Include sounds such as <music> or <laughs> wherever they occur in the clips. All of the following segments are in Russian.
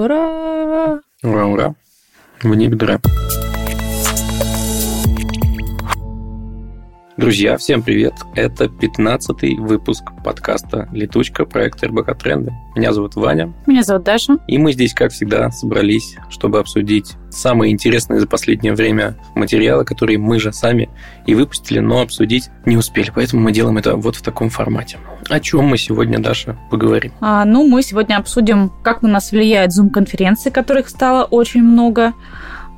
Ура! Ура, ура. В небе дыра. Друзья, всем привет! Это 15-й выпуск подкаста «Летучка» проекта РБК Тренды. Меня зовут Ваня. Меня зовут Даша. И мы здесь, как всегда, собрались, чтобы обсудить самые интересные за последнее время материалы, которые мы же сами и выпустили, но обсудить не успели. Поэтому мы делаем это вот в таком формате. О чем мы сегодня, Даша, поговорим? А, ну, мы сегодня обсудим, как на нас влияют зум-конференции, которых стало очень много,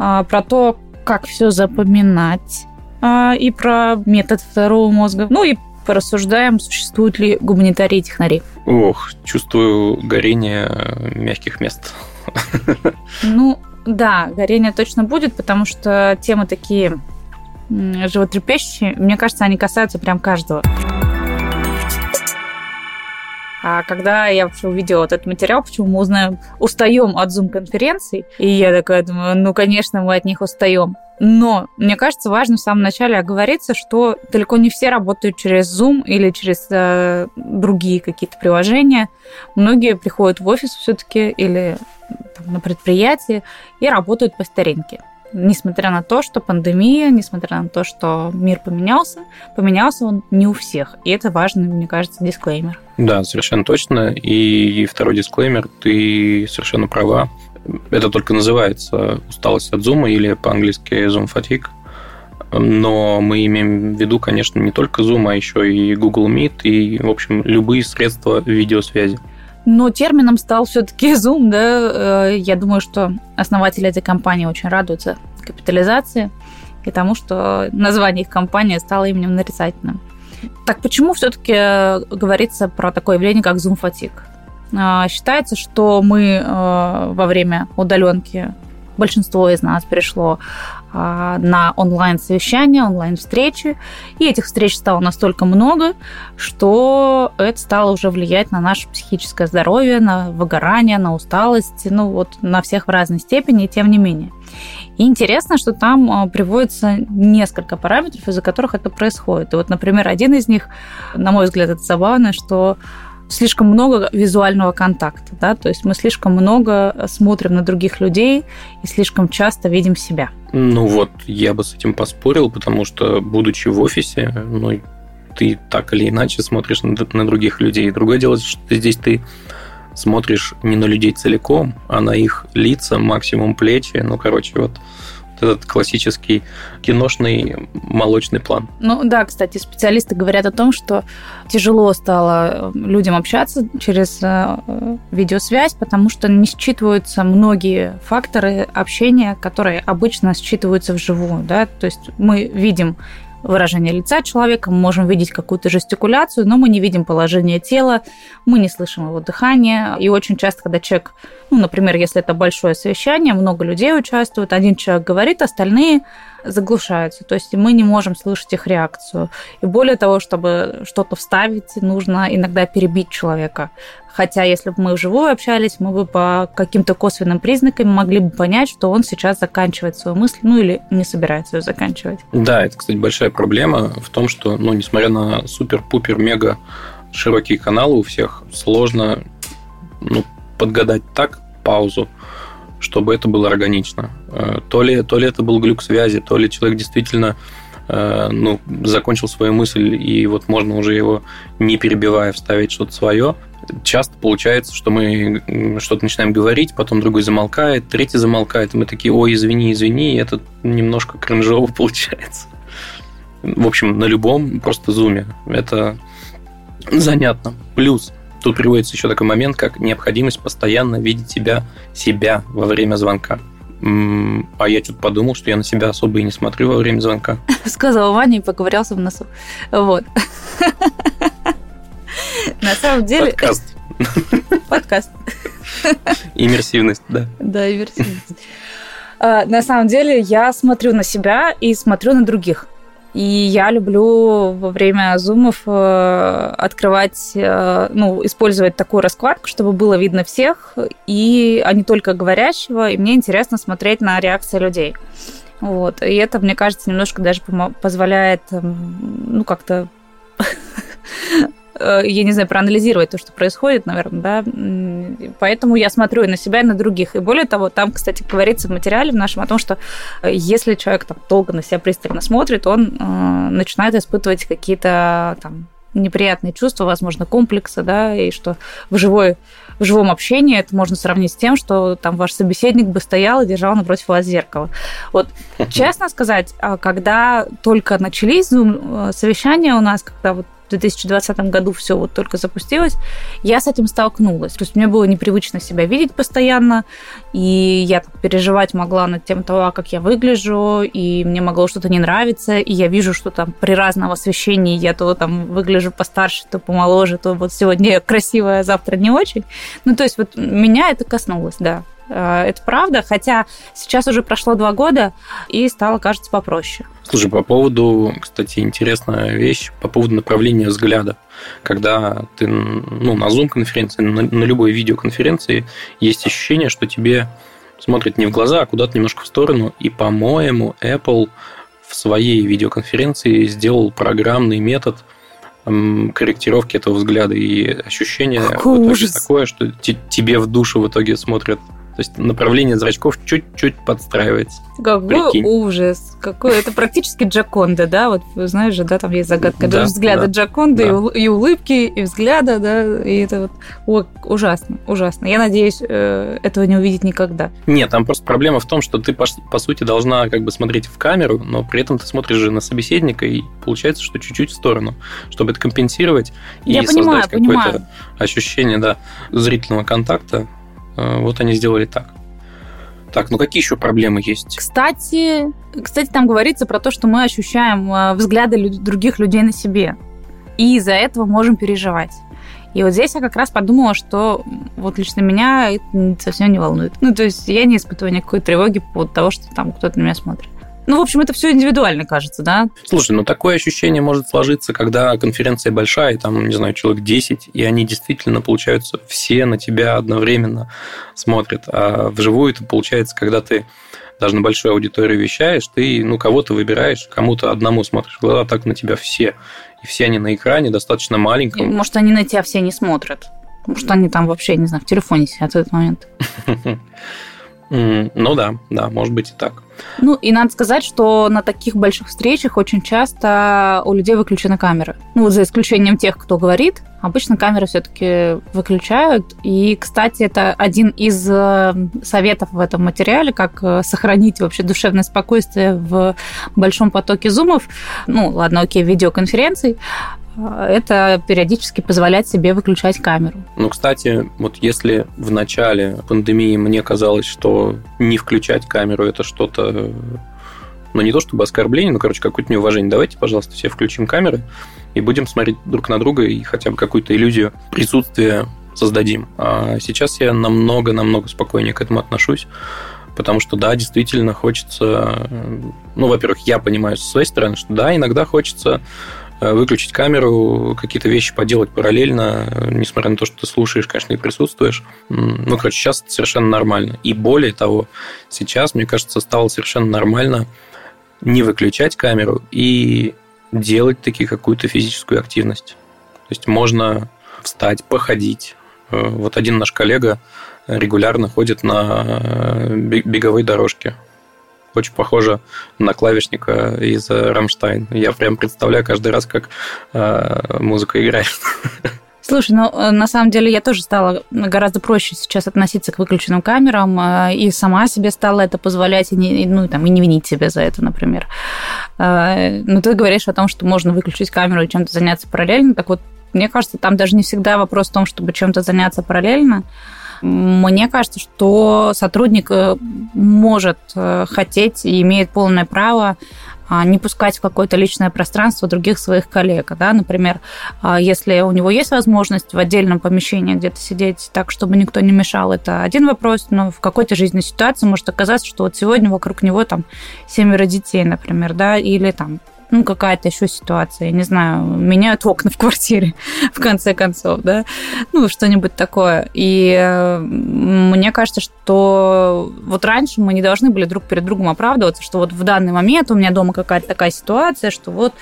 а, про то, как все запоминать, а, и про метод второго мозга. Ну и порассуждаем, существуют ли гуманитарии и технари. Ох, чувствую горение мягких мест. Ну, да, горение точно будет, потому что темы такие животрепещущие. Мне кажется, они касаются прям каждого. А когда я вообще увидела вот этот материал, почему мы узнаем, устаем от зум-конференций, и я такая думаю, ну, конечно, мы от них устаем. Но мне кажется, важно в самом начале оговориться, что далеко не все работают через Zoom или через э, другие какие-то приложения. Многие приходят в офис все-таки или там, на предприятие и работают по старинке несмотря на то, что пандемия, несмотря на то, что мир поменялся, поменялся он не у всех. И это важный, мне кажется, дисклеймер. Да, совершенно точно. И второй дисклеймер, ты совершенно права. Это только называется усталость от зума или по-английски Zoom fatigue. Но мы имеем в виду, конечно, не только Zoom, а еще и Google Meet и, в общем, любые средства видеосвязи. Но термином стал все-таки Zoom, <laughs> да. Э, я думаю, что основатели этой компании очень радуются капитализации и тому, что название их компании стало именем нарицательным. Так почему все-таки говорится про такое явление, как Zoom fatigue? А, считается, что мы э, во время удаленки большинство из нас перешло а, на онлайн-совещания, онлайн-встречи. И этих встреч стало настолько много, что это стало уже влиять на наше психическое здоровье, на выгорание, на усталость, ну вот на всех в разной степени, тем не менее. И интересно, что там а, приводится несколько параметров, из-за которых это происходит. И вот, например, один из них, на мой взгляд, это забавно, что слишком много визуального контакта, да, то есть мы слишком много смотрим на других людей и слишком часто видим себя. Ну вот, я бы с этим поспорил, потому что, будучи в офисе, ну, ты так или иначе смотришь на, на других людей. Другое дело, что здесь ты смотришь не на людей целиком, а на их лица, максимум плечи. Ну, короче, вот этот классический киношный молочный план. Ну да, кстати, специалисты говорят о том, что тяжело стало э, людям общаться через э, видеосвязь, потому что не считываются многие факторы общения, которые обычно считываются вживую. Да? То есть мы видим выражение лица человека, мы можем видеть какую-то жестикуляцию, но мы не видим положение тела, мы не слышим его дыхание. И очень часто, когда человек, ну, например, если это большое совещание, много людей участвуют, один человек говорит, остальные заглушаются. То есть мы не можем слышать их реакцию. И более того, чтобы что-то вставить, нужно иногда перебить человека. Хотя, если бы мы вживую общались, мы бы по каким-то косвенным признакам могли бы понять, что он сейчас заканчивает свою мысль, ну или не собирается ее заканчивать. Да, это, кстати, большая проблема в том, что, ну, несмотря на супер-пупер-мега широкие каналы у всех, сложно ну, подгадать так паузу, чтобы это было органично. Э, то ли, то ли это был глюк связи, то ли человек действительно э, ну, закончил свою мысль, и вот можно уже его не перебивая вставить что-то свое. Часто получается, что мы что-то начинаем говорить, потом другой замолкает, третий замолкает, и мы такие, ой, извини, извини, и это немножко кринжово <laughs> получается. В общем, на любом просто зуме. Это занятно. Плюс Тут приводится еще такой момент, как необходимость постоянно видеть себя, себя во время звонка. А я что-то подумал, что я на себя особо и не смотрю во время звонка. <laughs> Сказал Ваня и поковырялся в носу. Вот. <laughs> На самом деле... Подкаст. <laughs> Подкаст. Иммерсивность, да. Да, иммерсивность. А, на самом деле я смотрю на себя и смотрю на других. И я люблю во время зумов э, открывать, э, ну, использовать такую раскладку, чтобы было видно всех, и а не только говорящего, и мне интересно смотреть на реакции людей. Вот. И это, мне кажется, немножко даже позволяет, эм, ну, как-то <laughs> я не знаю, проанализировать то, что происходит, наверное, да. Поэтому я смотрю и на себя, и на других. И более того, там, кстати, говорится в материале в нашем о том, что э, если человек там долго на себя пристально смотрит, он э, начинает испытывать какие-то там неприятные чувства, возможно, комплексы, да, и что в живой в живом общении это можно сравнить с тем, что там ваш собеседник бы стоял и держал напротив вас зеркало. Вот, <laughs> честно сказать, а когда только начались э, совещания у нас, когда вот 2020 году все вот только запустилось, я с этим столкнулась. То есть мне было непривычно себя видеть постоянно, и я переживать могла над тем того, как я выгляжу, и мне могло что-то не нравиться, и я вижу, что там при разном освещении я то там выгляжу постарше, то помоложе, то вот сегодня красивая, а завтра не очень. Ну, то есть вот меня это коснулось, да. Э, это правда, хотя сейчас уже прошло два года, и стало, кажется, попроще. Слушай, по поводу, кстати, интересная вещь, по поводу направления взгляда. Когда ты ну, на Zoom-конференции, на, на любой видеоконференции есть ощущение, что тебе смотрят не в глаза, а куда-то немножко в сторону. И, по-моему, Apple в своей видеоконференции сделал программный метод корректировки этого взгляда и ощущение Какой в ужас. такое, что тебе в душу в итоге смотрят то есть направление зрачков чуть-чуть подстраивается. Какой Прикинь. ужас. Какой... Это практически Джаконда, да? Вот знаешь же, да, там есть загадка да, взгляда да, Джаконды да. и улыбки, и взгляда, да, и это вот о, ужасно, ужасно. Я надеюсь, э, этого не увидеть никогда. Нет, там просто проблема в том, что ты, по, по сути, должна как бы смотреть в камеру, но при этом ты смотришь же на собеседника, и получается, что чуть-чуть в сторону, чтобы это компенсировать и Я создать какое-то ощущение да, зрительного контакта вот они сделали так. Так, ну какие еще проблемы есть? Кстати, кстати, там говорится про то, что мы ощущаем э, взгляды других людей на себе. И из-за этого можем переживать. И вот здесь я как раз подумала, что вот лично меня это совсем не волнует. Ну, то есть я не испытываю никакой тревоги по поводу того, что там кто-то на меня смотрит. Ну, в общем, это все индивидуально, кажется, да? Слушай, ну такое ощущение может сложиться, когда конференция большая, и там, не знаю, человек 10, и они действительно, получаются, все на тебя одновременно смотрят. А вживую это получается, когда ты даже на большую аудиторию вещаешь, ты, ну, кого-то выбираешь, кому-то одному смотришь в глаза, так на тебя все. И все они на экране, достаточно маленьком. Может, они на тебя все не смотрят. Может, они там вообще, не знаю, в телефоне сидят в этот момент. <laughs> Ну да, да, может быть и так. Ну, и надо сказать, что на таких больших встречах очень часто у людей выключены камеры. Ну, за исключением тех, кто говорит, обычно камеры все-таки выключают. И, кстати, это один из э, советов в этом материале, как э, сохранить вообще душевное спокойствие в большом потоке зумов. Ну, ладно, окей, видеоконференций это периодически позволять себе выключать камеру. Ну, кстати, вот если в начале пандемии мне казалось, что не включать камеру это что-то, ну, не то чтобы оскорбление, но, короче, какое-то неуважение. Давайте, пожалуйста, все включим камеры и будем смотреть друг на друга и хотя бы какую-то иллюзию присутствия создадим. А сейчас я намного-намного спокойнее к этому отношусь, потому что, да, действительно хочется... Ну, во-первых, я понимаю со своей стороны, что, да, иногда хочется Э, выключить камеру, какие-то вещи поделать параллельно, несмотря на то, что ты слушаешь, конечно, и присутствуешь. Ну, короче, сейчас это совершенно нормально. И более того, сейчас, мне кажется, стало совершенно нормально не выключать камеру и делать таки какую-то физическую активность. То есть можно встать, походить. Э, вот один наш коллега регулярно ходит на беговой дорожке очень похоже на клавишника из Рамштайн. Я прям представляю каждый раз, как э, музыка играет. <laughs> Слушай, ну э, на самом деле я тоже стала гораздо проще сейчас относиться к выключенным камерам э, и сама себе стала это позволять и не, ну, там, и не винить себя за это, например. Э, ну, ты говоришь о том, что можно выключить камеру и чем-то заняться параллельно. Так вот, мне кажется, там даже не всегда вопрос в том, чтобы чем-то заняться параллельно, мне кажется, что сотрудник может хотеть и имеет полное право не пускать в какое-то личное пространство других своих коллег. Да? Например, а, если у него есть возможность в отдельном помещении где-то сидеть так, чтобы никто не мешал, это один вопрос, но в какой-то жизненной ситуации может оказаться, что вот сегодня вокруг него там семеро детей, например, да, или там ну, какая-то еще ситуация, я не знаю, меняют окна в квартире, <laughs> в конце концов, да, ну, что-нибудь такое. И э, мне кажется, что вот раньше мы не должны были друг перед другом оправдываться, что вот в данный момент у меня дома какая-то такая ситуация, что вот,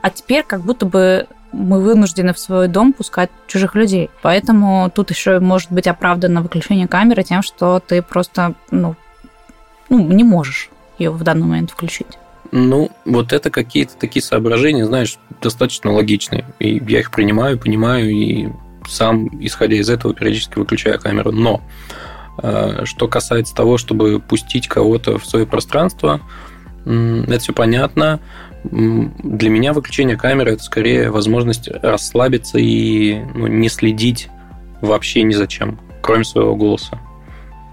а теперь как будто бы мы вынуждены в свой дом пускать чужих людей. Поэтому тут еще может быть оправдано выключение камеры тем, что ты просто ну, ну, не можешь ее в данный момент включить. Ну, вот это какие-то такие соображения, знаешь, достаточно логичные. И я их принимаю, понимаю, и сам, исходя из этого, периодически выключаю камеру. Но э, что касается того, чтобы пустить кого-то в свое пространство, это все понятно. Для меня выключение камеры это скорее возможность расслабиться и ну, не следить вообще ни за чем, кроме своего голоса.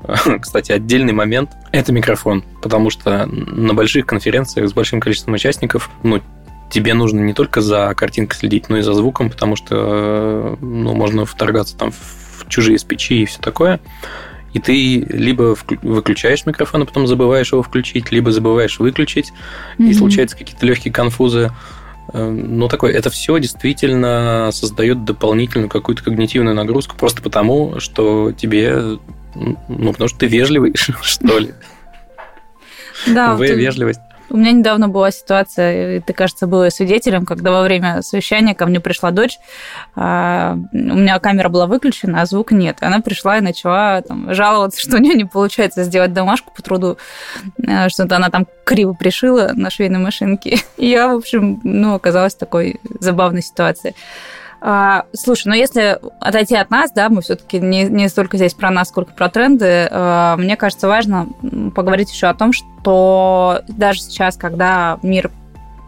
<laughs> Кстати, отдельный момент – это микрофон, потому что на больших конференциях с большим количеством участников, ну, тебе нужно не только за картинкой следить, но и за звуком, потому что ну, можно вторгаться там в чужие спичи и все такое. И ты либо выключаешь микрофон, а потом забываешь его включить, либо забываешь выключить, mm-hmm. и случаются какие-то легкие конфузы. Эм, ну, такое, это все действительно создает дополнительную какую-то когнитивную нагрузку, просто потому, что тебе ну, потому что ты вежливый, <laughs> что ли. Да. Вы вежливость. У меня недавно была ситуация, и ты, кажется, была свидетелем, когда во время совещания ко мне пришла дочь, а, у меня камера была выключена, а звука нет. Она пришла и начала там, жаловаться, <laughs> что у нее не получается сделать домашку по труду, а, что-то она там криво пришила на швейной машинке. <laughs> И я, в общем, ну, оказалась в такой забавной ситуации. А, слушай, ну если отойти от нас, да, мы все-таки не, не столько здесь про нас, сколько про тренды, а, мне кажется важно поговорить еще о том, что даже сейчас, когда мир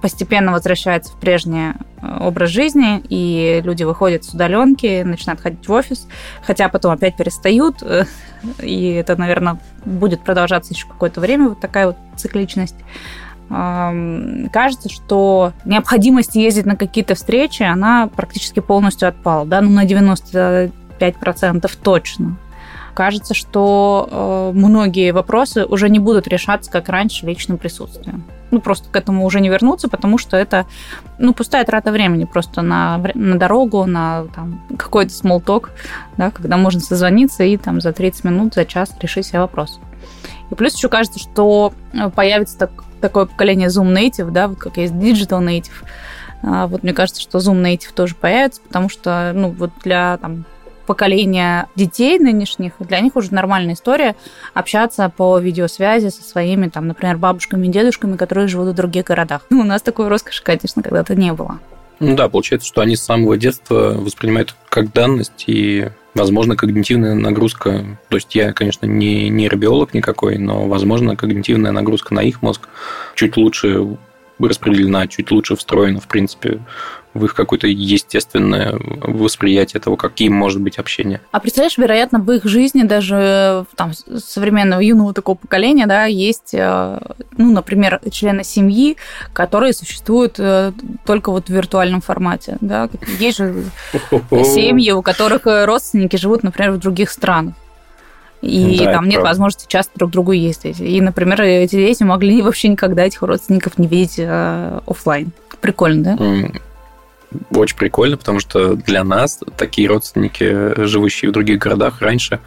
постепенно возвращается в прежний э, образ жизни, и люди выходят с удаленки, начинают ходить в офис, хотя потом опять перестают, э, <laughs> и это, наверное, будет продолжаться еще какое-то время, вот такая вот цикличность кажется, что необходимость ездить на какие-то встречи, она практически полностью отпала, да, ну на 95% точно. Кажется, что э, многие вопросы уже не будут решаться, как раньше, личным присутствием. Ну, просто к этому уже не вернуться, потому что это, ну, пустая трата времени просто на, на дорогу, на там, какой-то смолток, да, когда можно созвониться и там за 30 минут, за час решить себе вопрос. И плюс еще кажется, что э, появится так, такое поколение Zoom Native, да, вот как есть Digital Native. А, вот мне кажется, что Zoom Native тоже появится, потому что, ну, вот для там, поколения детей нынешних, для них уже нормальная история общаться по видеосвязи со своими, там, например, бабушками и дедушками, которые живут в других городах. Ну, <laughs> у нас такой роскоши, конечно, когда-то не было. Ну да, получается, что они с самого детства воспринимают как данность, и, возможно, когнитивная нагрузка, то есть я, конечно, не нейробиолог никакой, но, возможно, когнитивная нагрузка на их мозг чуть лучше распределена, чуть лучше встроена, в принципе, в их какое-то естественное восприятие того, каким может быть общение. А представляешь, вероятно, в их жизни даже там современного юного такого поколения, да, есть, э, ну, например, члены семьи, которые существуют э, только вот в виртуальном формате, да. Есть же семьи, у которых родственники живут, например, в других странах. И да, там нет правда. возможности часто друг к другу ездить. И, например, эти дети могли вообще никогда этих родственников не видеть э, офлайн. Прикольно, да? Очень прикольно, потому что для нас такие родственники, живущие в других городах, раньше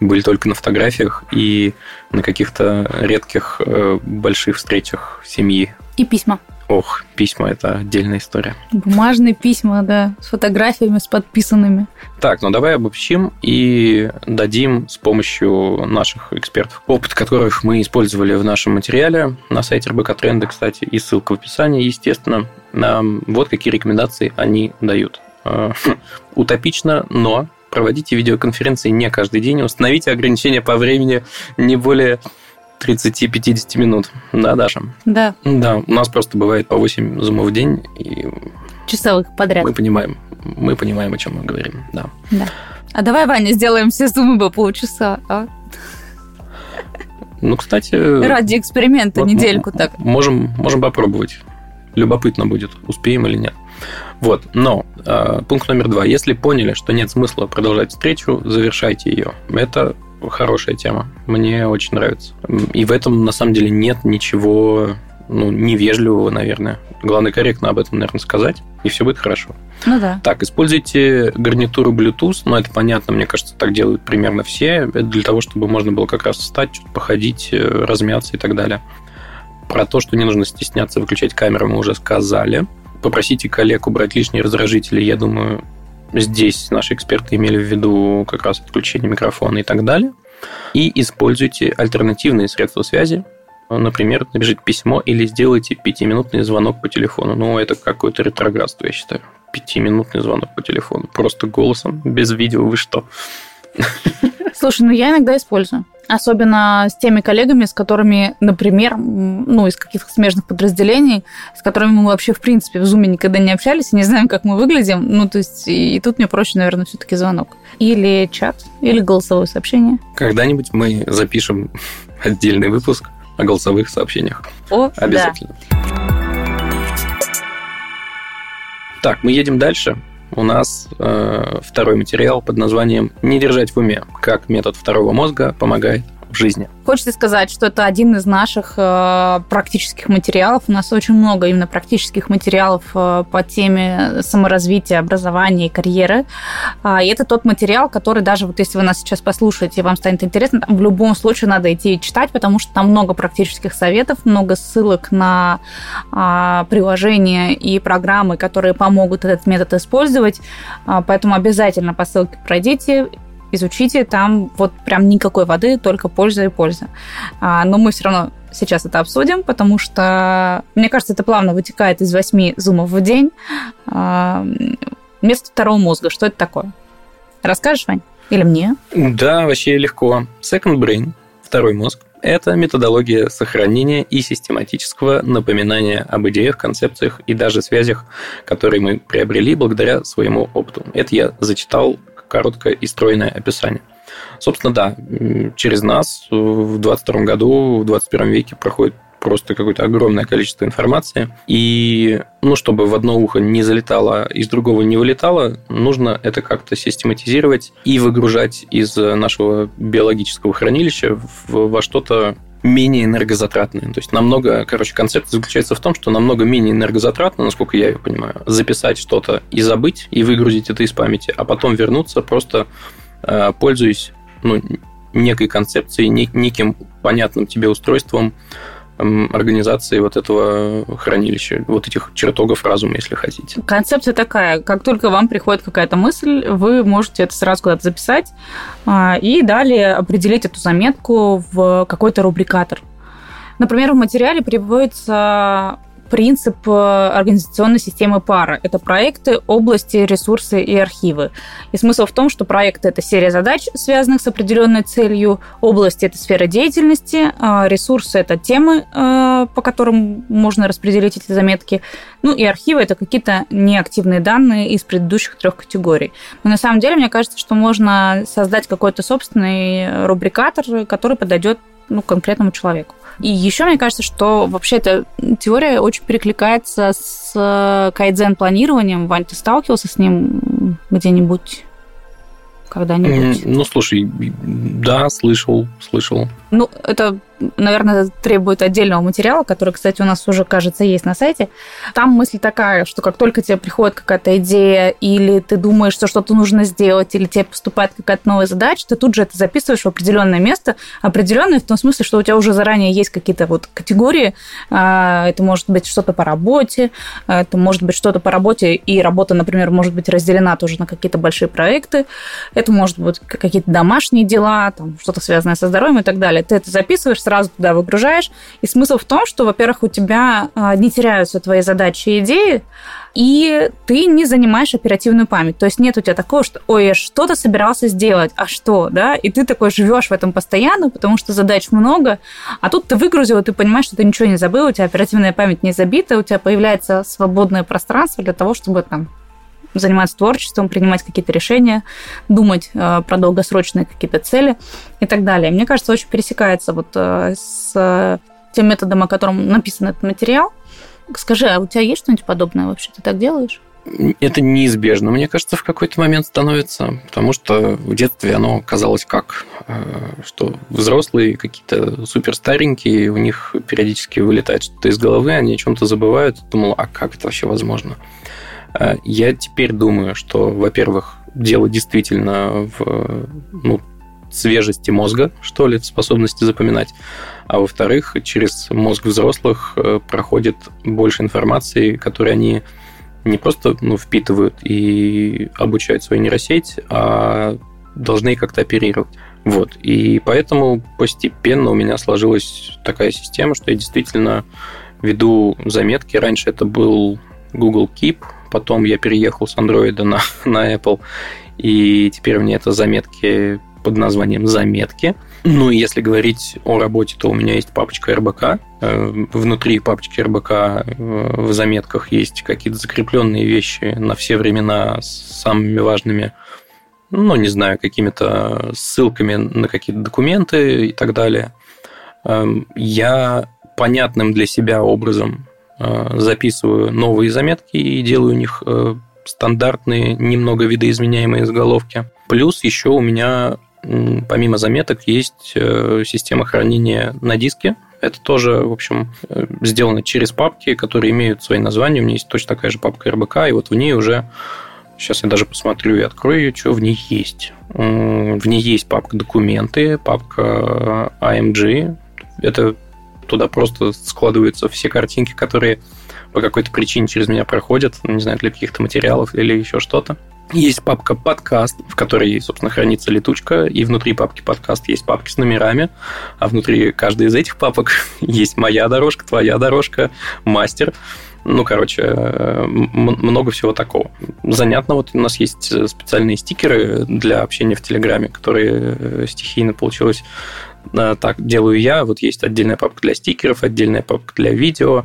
были только на фотографиях и на каких-то редких э, больших встречах семьи. И письма. Ох, письма – это отдельная история. Бумажные письма, да, с фотографиями, с подписанными. Так, ну давай обобщим и дадим с помощью наших экспертов, опыт которых мы использовали в нашем материале на сайте РБК Тренды, кстати, и ссылка в описании, естественно. Вот какие рекомендации они дают. Э, <laughs> утопично, но проводите видеоконференции не каждый день, установите ограничения по времени не более 30-50 минут. Да, Даша? Да. Да, у нас просто бывает по 8 зумов в день. И Часовых подряд. Мы понимаем, мы понимаем, о чем мы говорим, да. Да. А давай, Ваня, сделаем все зумы по полчаса, а? Ну, кстати... Ради эксперимента вот, недельку так. Можем, можем попробовать. Любопытно будет, успеем или нет. Вот, но э, пункт номер два. Если поняли, что нет смысла продолжать встречу, завершайте ее. Это хорошая тема. Мне очень нравится. И в этом, на самом деле, нет ничего ну, невежливого, наверное. Главное, корректно об этом, наверное, сказать, и все будет хорошо. Ну да. Так, используйте гарнитуру Bluetooth, но это понятно, мне кажется, так делают примерно все. Это для того, чтобы можно было как раз встать, походить, э, размяться и так далее. Про то, что не нужно стесняться выключать камеру, мы уже сказали. попросите коллег убрать лишние раздражители. Я думаю, здесь наши эксперты имели в виду как раз отключение микрофона и так далее. И используйте альтернативные средства связи. Например, напишите письмо или сделайте пятиминутный звонок по телефону. Ну, это какое-то ретроградство, я считаю. Пятиминутный звонок по телефону. Просто голосом, без видео. Вы что? Слушай, ну я иногда использую. Особенно с теми коллегами, с которыми, например, ну, из каких-то смежных подразделений, с которыми мы вообще, в принципе, в Зуме никогда не общались и не знаем, как мы выглядим. Ну, то есть, и, и тут мне проще, наверное, все-таки звонок. Или чат, или голосовое сообщение. Когда-нибудь мы запишем отдельный выпуск о голосовых сообщениях. О, Обязательно. Да. Так, мы едем дальше у нас э, второй материал под названием «Не держать в уме. Как метод второго мозга помогает в жизни». Хочется сказать, что это один из наших э, практических материалов. У нас очень много именно практических материалов э, по теме саморазвития, образования и карьеры. Э, и это тот материал, который даже вот если вы нас сейчас послушаете, вам станет интересно, в любом случае надо идти и читать, потому что там много практических советов, много ссылок на э, приложения и программы, которые помогут этот метод использовать. Э, поэтому обязательно по ссылке пройдите изучите, там вот прям никакой воды, только польза и польза. А, но мы все равно сейчас это обсудим, потому что, мне кажется, это плавно вытекает из восьми зумов в день. А, место второго мозга, что это такое? Расскажешь, Вань? Или мне? Да, вообще легко. Second Brain, второй мозг, это методология сохранения и систематического напоминания об идеях, концепциях и даже связях, которые мы приобрели благодаря своему опыту. Это я зачитал короткое и стройное описание. Собственно, да, через нас в 22 году, в 21 веке проходит просто какое-то огромное количество информации. И, ну, чтобы в одно ухо не залетало, из другого не вылетало, нужно это как-то систематизировать и выгружать из нашего биологического хранилища во что-то менее энергозатратные. То есть намного, короче, концепт заключается в том, что намного менее энергозатратно, насколько я ее понимаю, записать что-то и забыть, и выгрузить это из памяти, а потом вернуться, просто э, пользуясь ну, некой концепцией, неким понятным тебе устройством, организации вот этого хранилища, вот этих чертогов разума, если хотите. Концепция такая, как только вам приходит какая-то мысль, вы можете это сразу куда-то записать а, и далее определить эту заметку в какой-то рубрикатор. Например, в материале приводится принцип э, организационной системы пара. Это проекты, области, ресурсы и архивы. И смысл в том, что проекты – это серия задач, связанных с определенной целью, области – это сфера деятельности, а ресурсы – это темы, э, по которым можно распределить эти заметки, ну и архивы – это какие-то неактивные данные из предыдущих трех категорий. Но на самом деле, мне кажется, что можно создать какой-то собственный рубрикатор, который подойдет ну, конкретному человеку. И еще мне кажется, что вообще эта теория очень перекликается с э, кайдзен-планированием. Вань, ты сталкивался с ним где-нибудь? когда-нибудь? Ну, слушай, да, слышал, слышал. Ну, это наверное, требует отдельного материала, который, кстати, у нас уже, кажется, есть на сайте. Там мысль такая, что как только тебе приходит какая-то идея, или ты думаешь, что что-то нужно сделать, или тебе поступает какая-то новая задача, ты тут же это записываешь в определенное место, определенное в том смысле, что у тебя уже заранее есть какие-то вот категории. А, это может быть что-то по работе, это может быть что-то по работе, и работа, например, может быть разделена тоже на какие-то большие проекты. Это может быть какие-то домашние дела, там, что-то связанное со здоровьем и так далее. Ты это записываешь, сразу туда выгружаешь. И смысл в том, что, во-первых, у тебя а, не теряются твои задачи и идеи, и ты не занимаешь оперативную память. То есть нет у тебя такого, что ой, я что-то собирался сделать, а что, да? И ты такой живешь в этом постоянно, потому что задач много, а тут ты выгрузил, и ты понимаешь, что ты ничего не забыл, у тебя оперативная память не забита, у тебя появляется свободное пространство для того, чтобы там заниматься творчеством, принимать какие-то решения, думать э, про долгосрочные какие-то цели и так далее. Мне кажется, очень пересекается вот э, с тем методом, о котором написан этот материал. Скажи, а у тебя есть что-нибудь подобное вообще? Ты так делаешь? Это неизбежно, мне кажется, в какой-то момент становится, потому что в детстве оно казалось как, э, что взрослые какие-то супер старенькие, у них периодически вылетает что-то из головы, они о чем-то забывают. Думал, а как это вообще возможно? А, я теперь думаю, что, во-первых, дело действительно в ну, свежести мозга, что ли, в способности запоминать. А во-вторых, через мозг взрослых э, проходит больше информации, которой они не просто ну, впитывают и обучают свою нейросеть, а должны как-то оперировать. Вот. И поэтому постепенно у меня сложилась такая система, что я действительно веду заметки. Раньше это был Google Keep, потом я переехал с Android на, <laughs> на Apple, и теперь у меня это заметки под названием «Заметки». Ну, и если говорить о работе, то у меня есть папочка РБК. Э, внутри папочки РБК э, в заметках есть какие-то закрепленные вещи на все времена с самыми важными, ну, не знаю, какими-то ссылками на какие-то документы и так далее. Эм, я понятным для себя образом записываю новые заметки и делаю у них стандартные, немного видоизменяемые заголовки. Плюс еще у меня помимо заметок есть э, система хранения на диске. Это тоже, в общем, э, сделано через папки, которые имеют свои названия. У меня есть точно такая же папка РБК, и вот в ней уже Сейчас я даже посмотрю и открою ее, что в ней есть. В ней есть папка документы, папка AMG. Это туда просто складываются все картинки, которые по какой-то причине через меня проходят, не знаю, для каких-то материалов или еще что-то. Есть папка подкаст, в которой, собственно, хранится летучка, и внутри папки подкаст есть папки с номерами, а внутри каждой из этих папок <laughs> есть моя дорожка, твоя дорожка, мастер. Ну, короче, много всего такого. Занятно, вот у нас есть специальные стикеры для общения в Телеграме, которые э, стихийно получилось э, так делаю я. Вот есть отдельная папка для стикеров, отдельная папка для видео,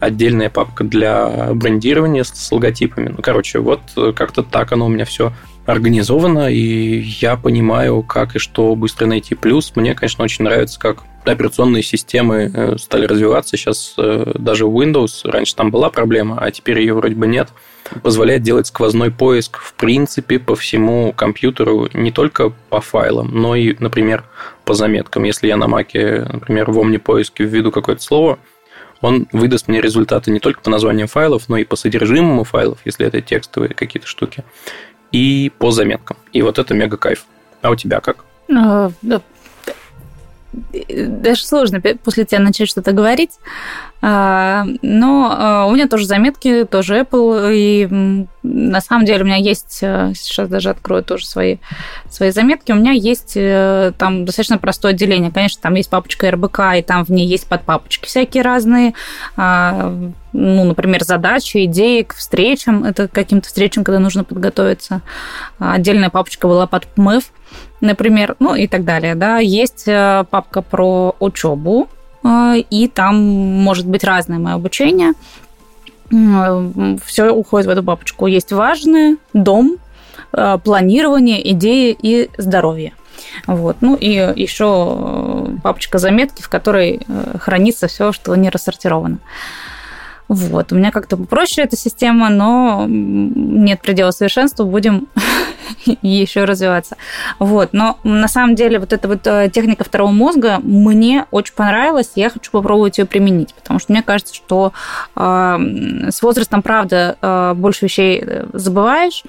отдельная папка для брендирования с логотипами. Ну, короче, вот э, как-то так оно у меня все организовано, и я понимаю, как и что быстро найти. Плюс мне, конечно, очень нравится, как операционные системы э, стали развиваться. Сейчас э, даже Windows, раньше там была проблема, а теперь ее вроде бы нет, позволяет делать сквозной поиск, в принципе, по всему компьютеру, не только по файлам, но и, например, по заметкам. Если я на Маке, например, в Omni-поиске введу какое-то слово, он выдаст мне результаты не только по названиям файлов, но и по содержимому файлов, если это текстовые какие-то штуки, и по заметкам. И вот это мега кайф. А у тебя как? Даже сложно после тебя начать что-то говорить. А, но а, у меня тоже заметки, тоже Apple, и на самом деле у меня есть, э, сейчас даже открою тоже свои, свои заметки, у меня есть э, там достаточно простое отделение. Конечно, там есть папочка РБК, и там в ней есть подпапочки всякие разные, а, ну, например, задачи, идеи к встречам, это к каким-то встречам, когда нужно подготовиться. Отдельная папочка была под ПМЭФ, например, ну и так далее. Да. Есть э, папка про учебу, и там может быть разное мое обучение. Все уходит в эту папочку. Есть важные, дом, а, планирование, идеи и здоровье. Вот. Ну и еще э, папочка заметки, в которой э, хранится все, что не рассортировано. Вот. У меня как-то попроще эта система, но нет предела совершенства. Будем <laughs> <laughs> еще развиваться. Вот. Но на самом деле вот эта вот э, техника второго мозга мне очень понравилась, и я хочу попробовать ее применить, потому что мне кажется, что э, с возрастом, правда, э, больше вещей э, забываешь,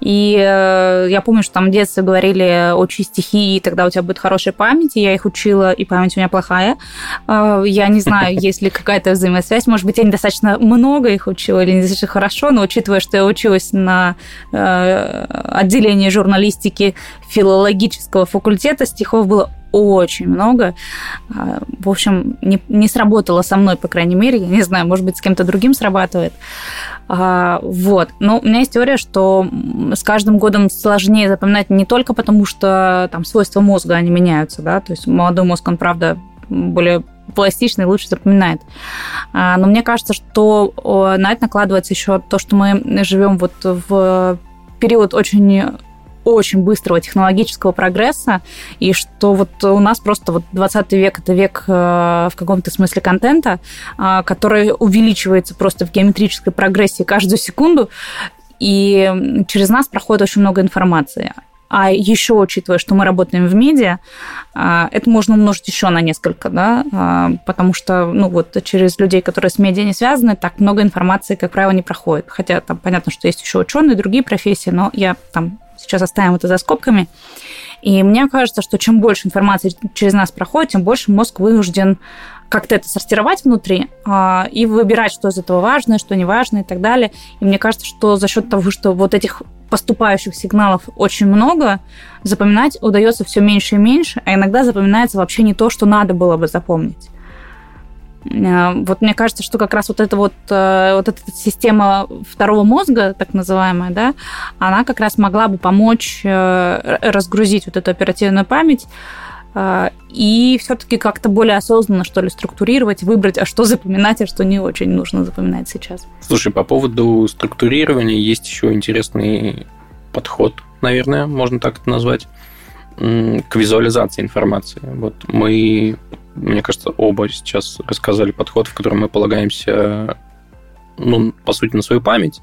и э, я помню, что там в детстве говорили учи стихи, и тогда у тебя будет хорошая память, и я их учила, и память у меня плохая. Э, я не знаю, <laughs> есть ли какая-то взаимосвязь, может быть, я недостаточно много их учила или недостаточно хорошо, но учитывая, что я училась на э, отделении отделении журналистики филологического факультета стихов было очень много. А, в общем, не, не сработало со мной, по крайней мере. Я не знаю, может быть, с кем-то другим срабатывает. А, вот. Но у меня есть теория, что с каждым годом сложнее запоминать не только потому, что там свойства мозга, они меняются, да, то есть молодой мозг, он, правда, более пластичный, лучше запоминает. А, но мне кажется, что на это накладывается еще то, что мы живем вот в период очень очень быстрого технологического прогресса, и что вот у нас просто вот 20 век – это век э, в каком-то смысле контента, э, который увеличивается просто в геометрической прогрессии каждую секунду, и через нас проходит очень много информации. А еще учитывая, что мы работаем в медиа, э, это можно умножить еще на несколько, да, потому что, ну вот, через людей, которые с медиа не связаны, так много информации, как правило, не проходит. Хотя там понятно, что есть еще ученые, другие профессии, но я там Сейчас оставим это за скобками. И мне кажется, что чем больше информации через нас проходит, тем больше мозг вынужден как-то это сортировать внутри а, и выбирать, что из этого важно, что не важно и так далее. И мне кажется, что за счет того, что вот этих поступающих сигналов очень много, запоминать удается все меньше и меньше, а иногда запоминается вообще не то, что надо было бы запомнить. Э, вот мне кажется, что как раз вот эта вот, э, вот эта система второго мозга, так называемая, да, она как раз могла бы помочь э, разгрузить вот эту оперативную память и все-таки как-то более осознанно, что ли, структурировать, выбрать, а что запоминать, а что не очень нужно запоминать сейчас. Слушай, по поводу структурирования есть еще интересный подход, наверное, можно так это назвать, к визуализации информации. Вот мы мне кажется, оба сейчас рассказали подход, в котором мы полагаемся, ну, по сути, на свою память.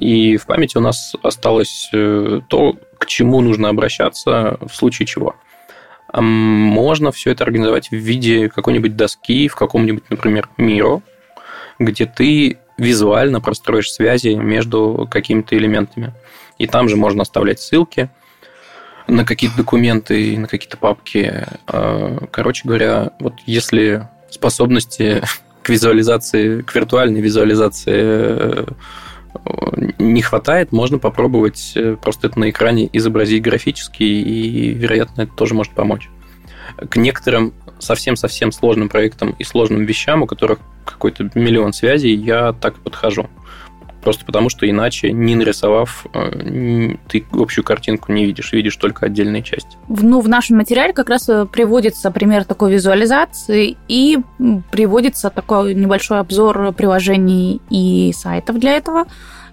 И в памяти у нас осталось э, то, к чему нужно обращаться в случае чего. Можно все это организовать в виде какой-нибудь доски в каком-нибудь, например, Миро, где ты визуально простроишь связи между какими-то элементами. И там же можно оставлять ссылки – на какие-то документы на какие-то папки. А, короче говоря, вот если способности <laughs> к визуализации, к виртуальной визуализации э, не хватает, можно попробовать э, просто это на экране изобразить графически, и, вероятно, это тоже может помочь. К некоторым совсем-совсем сложным проектам и сложным вещам, у которых какой-то миллион связей, я так подхожу. Просто потому, что иначе, не нарисовав, э, ты общую картинку не видишь, видишь только отдельные части. Ну, в нашем материале как раз э, приводится пример такой визуализации и приводится такой небольшой обзор приложений и сайтов для этого.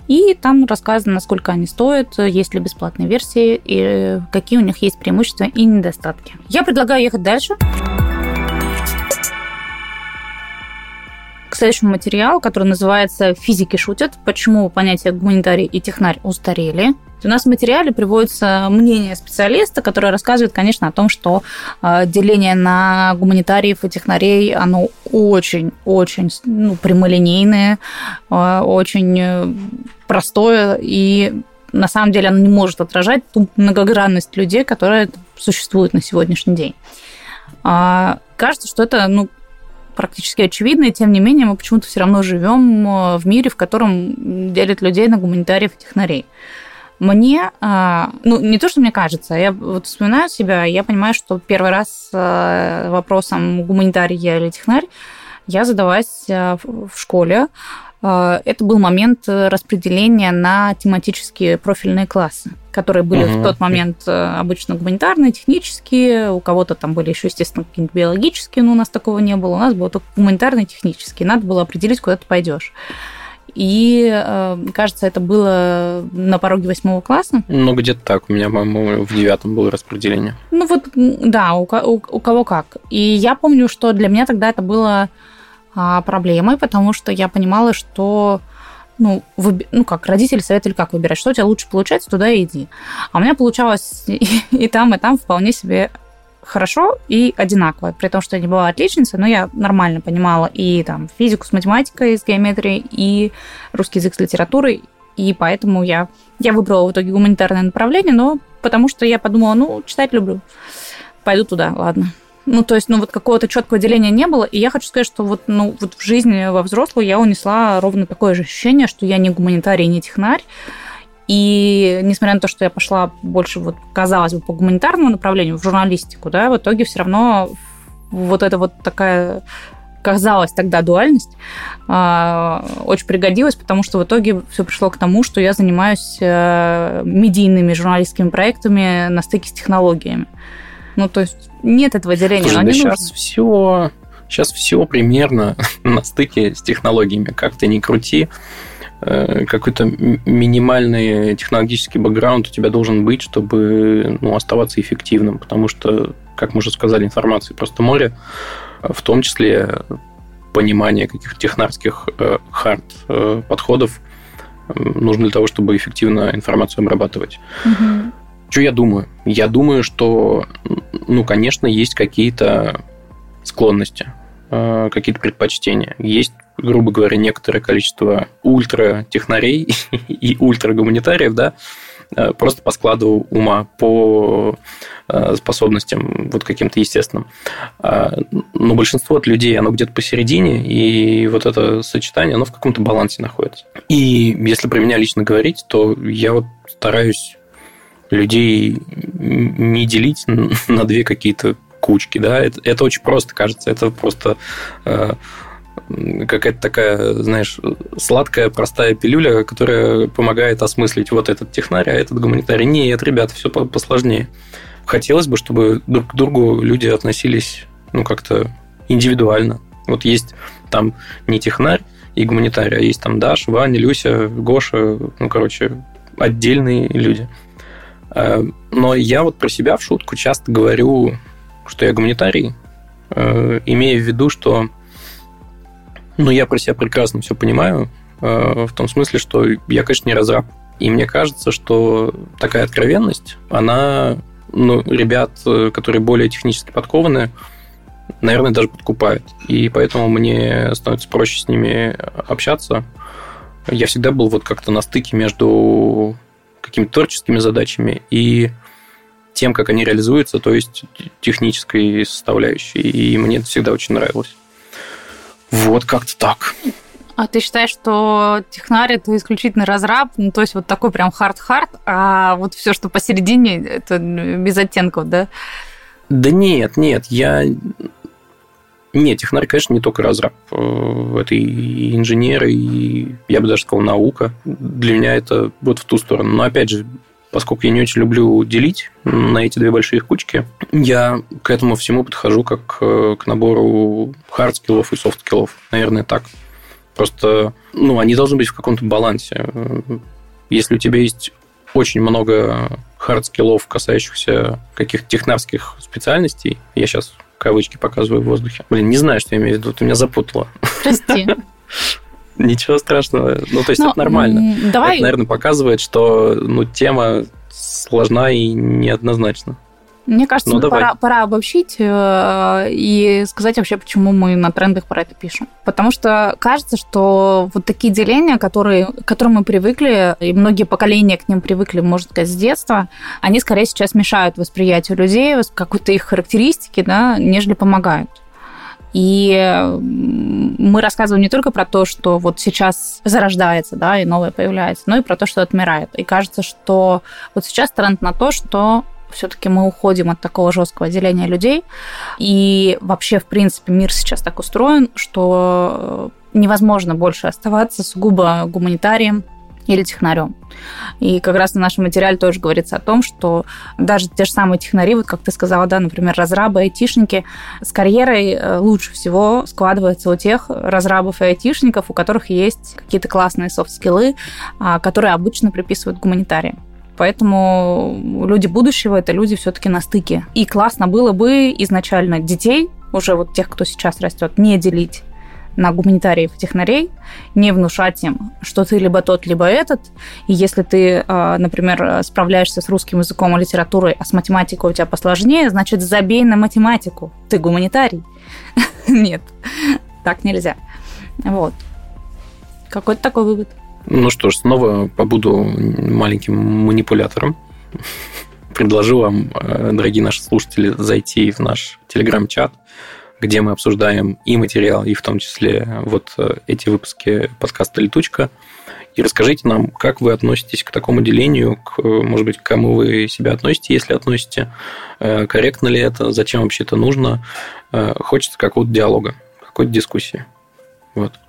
И там рассказано, сколько они стоят, есть ли бесплатные версии, и какие у них есть преимущества и недостатки. Я предлагаю ехать дальше. к следующему материалу, который называется «Физики шутят. Почему понятия гуманитарий и технарь устарели». У нас в материале приводится мнение специалиста, который рассказывает, конечно, о том, что э, деление на гуманитариев и технарей, оно очень-очень ну, прямолинейное, э, очень э, простое, и на самом деле оно не может отражать ту многогранность людей, которая существует на сегодняшний день. А, кажется, что это ну, практически очевидно, и тем не менее мы почему-то все равно живем э, в мире, в котором делят людей на гуманитариев и технарей. Мне, э, ну, не то, что мне кажется, я вот вспоминаю себя, я понимаю, что первый раз э, вопросом гуманитарий я или технарь я задавалась в школе, это был момент э, распределения на тематические профильные классы, которые были угу. в тот момент э, обычно гуманитарные, технические, у кого-то там были еще, естественно, какие-нибудь биологические, но у нас такого не было. У нас было только гуманитарные, технические. Надо было определить, куда ты пойдешь. И, э, кажется, это было на пороге восьмого класса. Ну, где-то так. У меня, по-моему, в девятом было распределение. Ну, вот, да, у, у, у кого как. И я помню, что для меня тогда это было а, проблемой, потому что я понимала, что ну, выби... ну как, родители советовали, как выбирать, что у тебя лучше получается, туда и иди. А у меня получалось <laughs> и, и там, и там вполне себе хорошо и одинаково, при том, что я не была отличницей, но я нормально понимала и там физику с математикой, с геометрией, и русский язык с литературой, и поэтому я, я выбрала в итоге гуманитарное направление, но потому что я подумала, ну, читать люблю, пойду туда, ладно. Ну, то есть, ну, вот какого-то четкого деления не было. И я хочу сказать, что вот, ну, вот в жизни во взрослую я унесла ровно такое же ощущение, что я не гуманитарий, не технарь. И несмотря на то, что я пошла больше, вот, казалось бы, по гуманитарному направлению, в журналистику, да, в итоге все равно вот эта вот такая казалось тогда дуальность, а, очень пригодилась, потому что в итоге все пришло к тому, что я занимаюсь э, медийными журналистскими проектами на стыке с технологиями. Ну, то есть нет этого деления, Слушай, но да не сейчас нужно. все, сейчас все примерно <laughs> на стыке с технологиями. Как ты ни крути, э, какой-то минимальный технологический бэкграунд у тебя должен быть, чтобы ну, оставаться эффективным, потому что, как мы уже сказали, информации просто море, в том числе понимание каких-то технарских э, хард-подходов э, нужно для того, чтобы эффективно информацию обрабатывать. Угу. Что я думаю? Я думаю, что, ну, конечно, есть какие-то склонности, э, какие-то предпочтения. Есть, грубо говоря, некоторое количество ультра-технарей <laughs> и ультра-гуманитариев, да, э, просто по складу ума, по э, способностям вот каким-то естественным. А, но большинство от людей, оно где-то посередине, и вот это сочетание, оно в каком-то балансе находится. И если про меня лично говорить, то я вот стараюсь людей не делить <laughs> на две какие-то кучки, да, это, это очень просто кажется, это просто э, какая-то такая, знаешь, сладкая, простая пилюля, которая помогает осмыслить вот этот технарь, а этот гуманитарий. Нет, ребята, все посложнее. Хотелось бы, чтобы друг к другу люди относились, ну, как-то индивидуально. Вот есть там не технарь и гуманитарий, а есть там Даш, Ваня, Люся, Гоша, ну, короче, отдельные люди. Э, но я вот про себя в шутку часто говорю, что я гуманитарий, э, имея в виду, что ну, я про себя прекрасно все понимаю, э, в том смысле, что я, конечно, не разраб. И мне кажется, что такая откровенность, она ну, ребят, которые более технически подкованы, наверное, даже подкупает. И поэтому мне становится проще с ними общаться. Я всегда был вот как-то на стыке между какими-то творческими задачами и тем, как они реализуются, то есть технической составляющей. И мне это всегда очень нравилось. Вот как-то так. А ты считаешь, что технарь это исключительно разраб, ну, то есть вот такой прям hard-hard, а вот все, что посередине, это без оттенков, да? Да нет, нет, я... Нет, технарь, конечно, не только разраб. Э, это и инженер, и я бы даже сказал, наука. Для меня это вот в ту сторону. Но опять же, поскольку я не очень люблю делить на эти две большие кучки, я к этому всему подхожу как э, к набору хард-скиллов и софт-скиллов. Наверное, так. Просто, ну, они должны быть в каком-то балансе. Если у тебя есть очень много хард-скиллов, касающихся каких-то технарских специальностей, я сейчас кавычки показываю в воздухе. Блин, не знаю, что я имею в виду, ты меня запутала. Прости. <laughs> Ничего страшного. Ну, то есть, Но, это нормально. Давай... Это, наверное, показывает, что ну, тема сложна и неоднозначна. Мне кажется, ну, пора, пора обобщить э, и сказать вообще, почему мы на трендах про это пишем. Потому что кажется, что вот такие деления, которые, к которым мы привыкли, и многие поколения к ним привыкли, можно сказать, с детства, они скорее сейчас мешают восприятию людей, какой-то их характеристики, да, нежели помогают. И мы рассказываем не только про то, что вот сейчас зарождается, да, и новое появляется, но и про то, что отмирает. И кажется, что вот сейчас тренд на то, что все-таки мы уходим от такого жесткого деления людей. И вообще, в принципе, мир сейчас так устроен, что невозможно больше оставаться сугубо гуманитарием, или технарем. И как раз на нашем материале тоже говорится о том, что даже те же самые технари, вот как ты сказала, да, например, разрабы, айтишники, с карьерой э, лучше всего складывается у тех разрабов и айтишников, у которых есть какие-то классные софт-скиллы, а, которые обычно приписывают гуманитариям. Поэтому люди будущего это люди все-таки на стыке. И классно было бы изначально детей, уже вот тех, кто сейчас растет, не делить на гуманитариев и технарей, не внушать им, что ты либо тот, либо этот. И если ты, а, например, справляешься с русским языком и литературой, а с математикой у тебя посложнее, значит, забей на математику. Ты гуманитарий. <laughs> Нет, так нельзя. Вот. Какой-то такой вывод. Ну что ж, снова побуду маленьким манипулятором. <laughs> Предложу вам, э, дорогие наши слушатели, зайти в наш телеграм-чат, где мы обсуждаем и материал, и в том числе вот э, эти выпуски подкаста «Летучка». И расскажите нам, как вы относитесь к такому делению, к, может быть, к кому вы себя относите, если относите, э, корректно ли это, зачем вообще это нужно. Э, хочется какого-то диалога, какой-то дискуссии. Вот.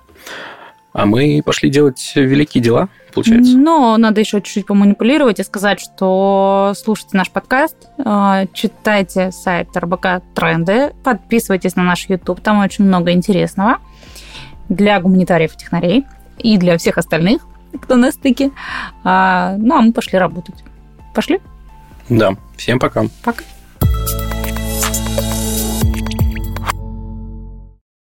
А мы пошли делать великие дела, получается. Но надо еще чуть-чуть поманипулировать и сказать, что слушайте наш подкаст, а, читайте сайт РБК Тренды, подписывайтесь на наш YouTube, там очень много интересного для гуманитариев и технарей и для всех остальных, кто на стыке. А, ну, а мы пошли работать. Пошли? Да. Всем пока. Пока.